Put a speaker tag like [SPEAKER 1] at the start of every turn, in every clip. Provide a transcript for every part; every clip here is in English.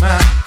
[SPEAKER 1] my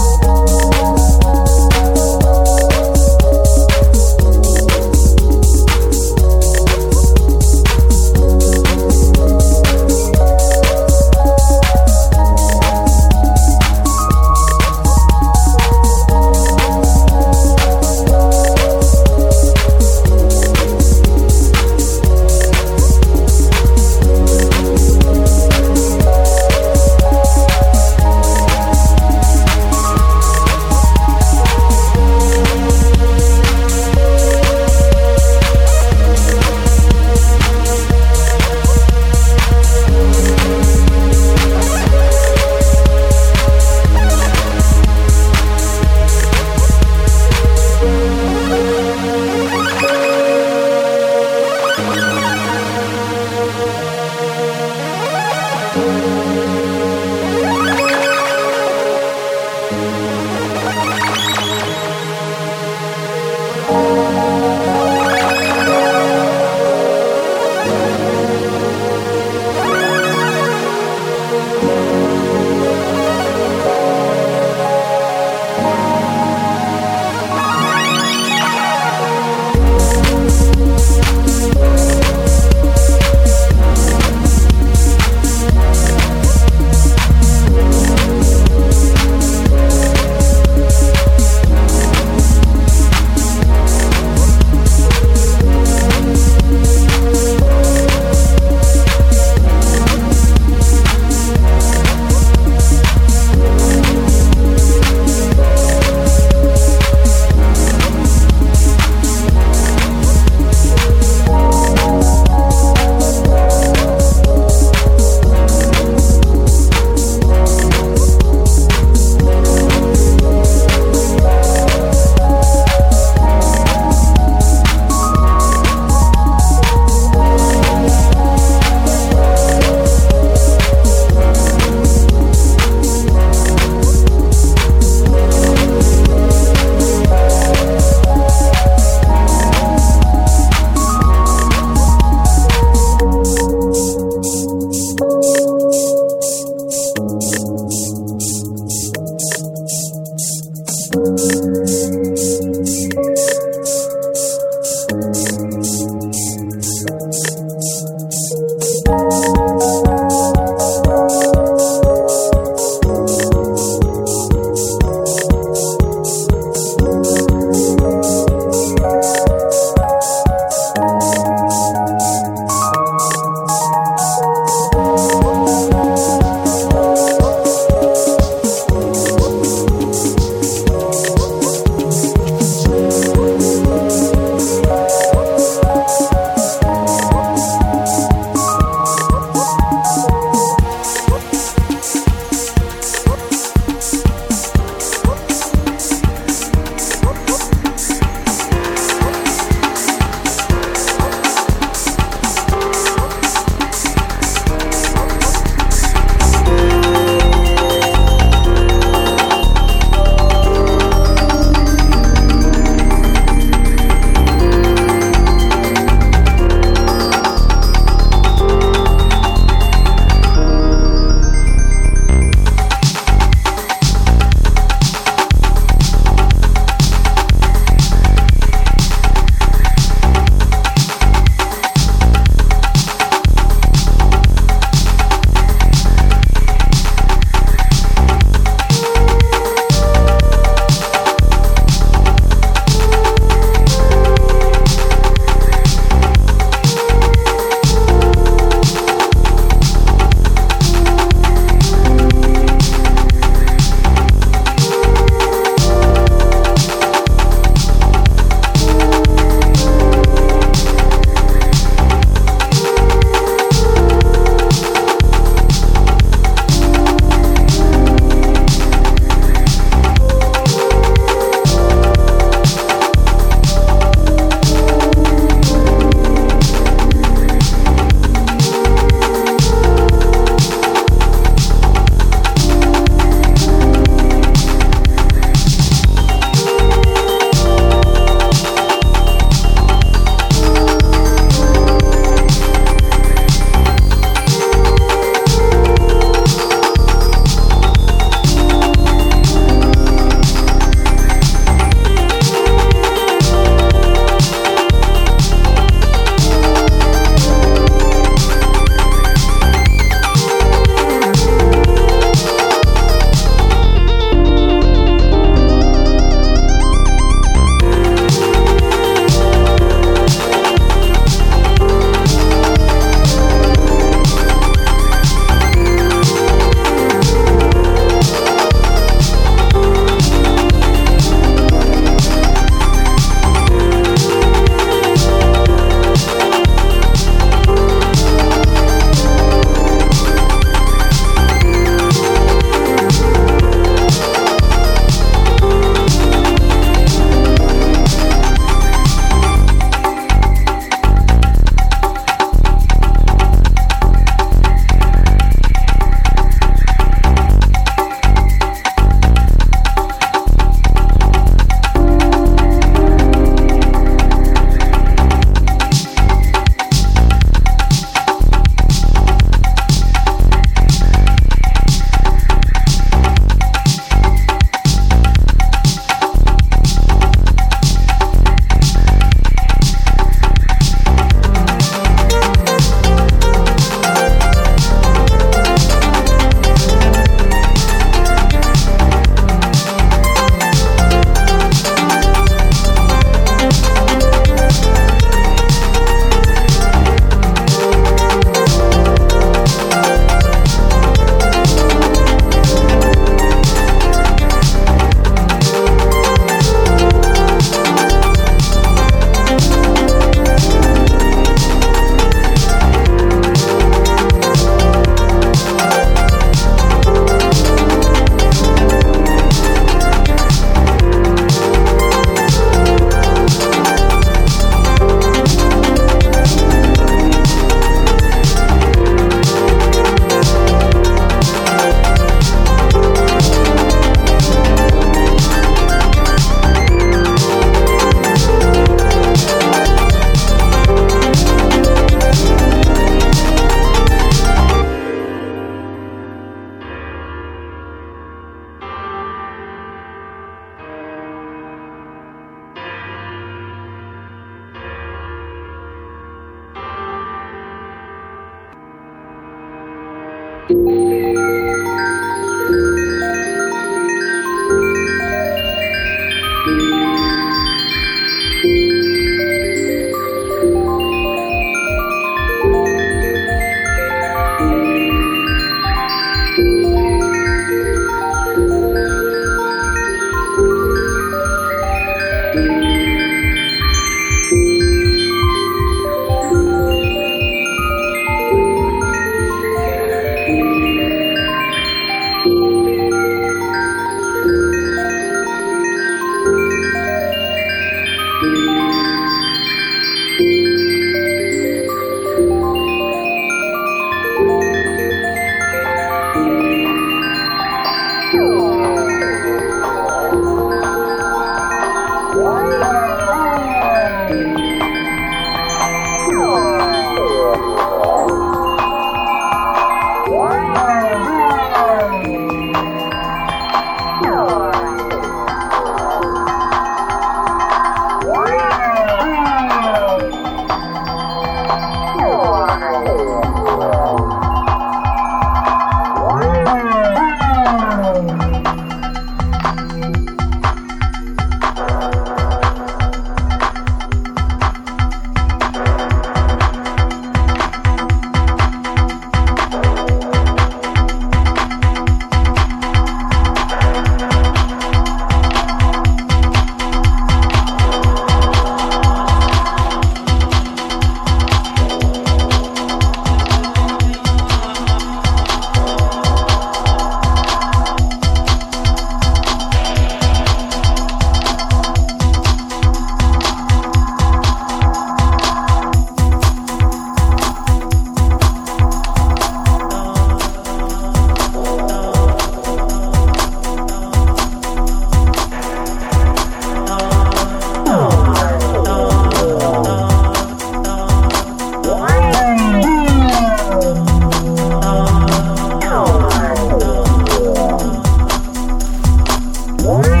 [SPEAKER 2] in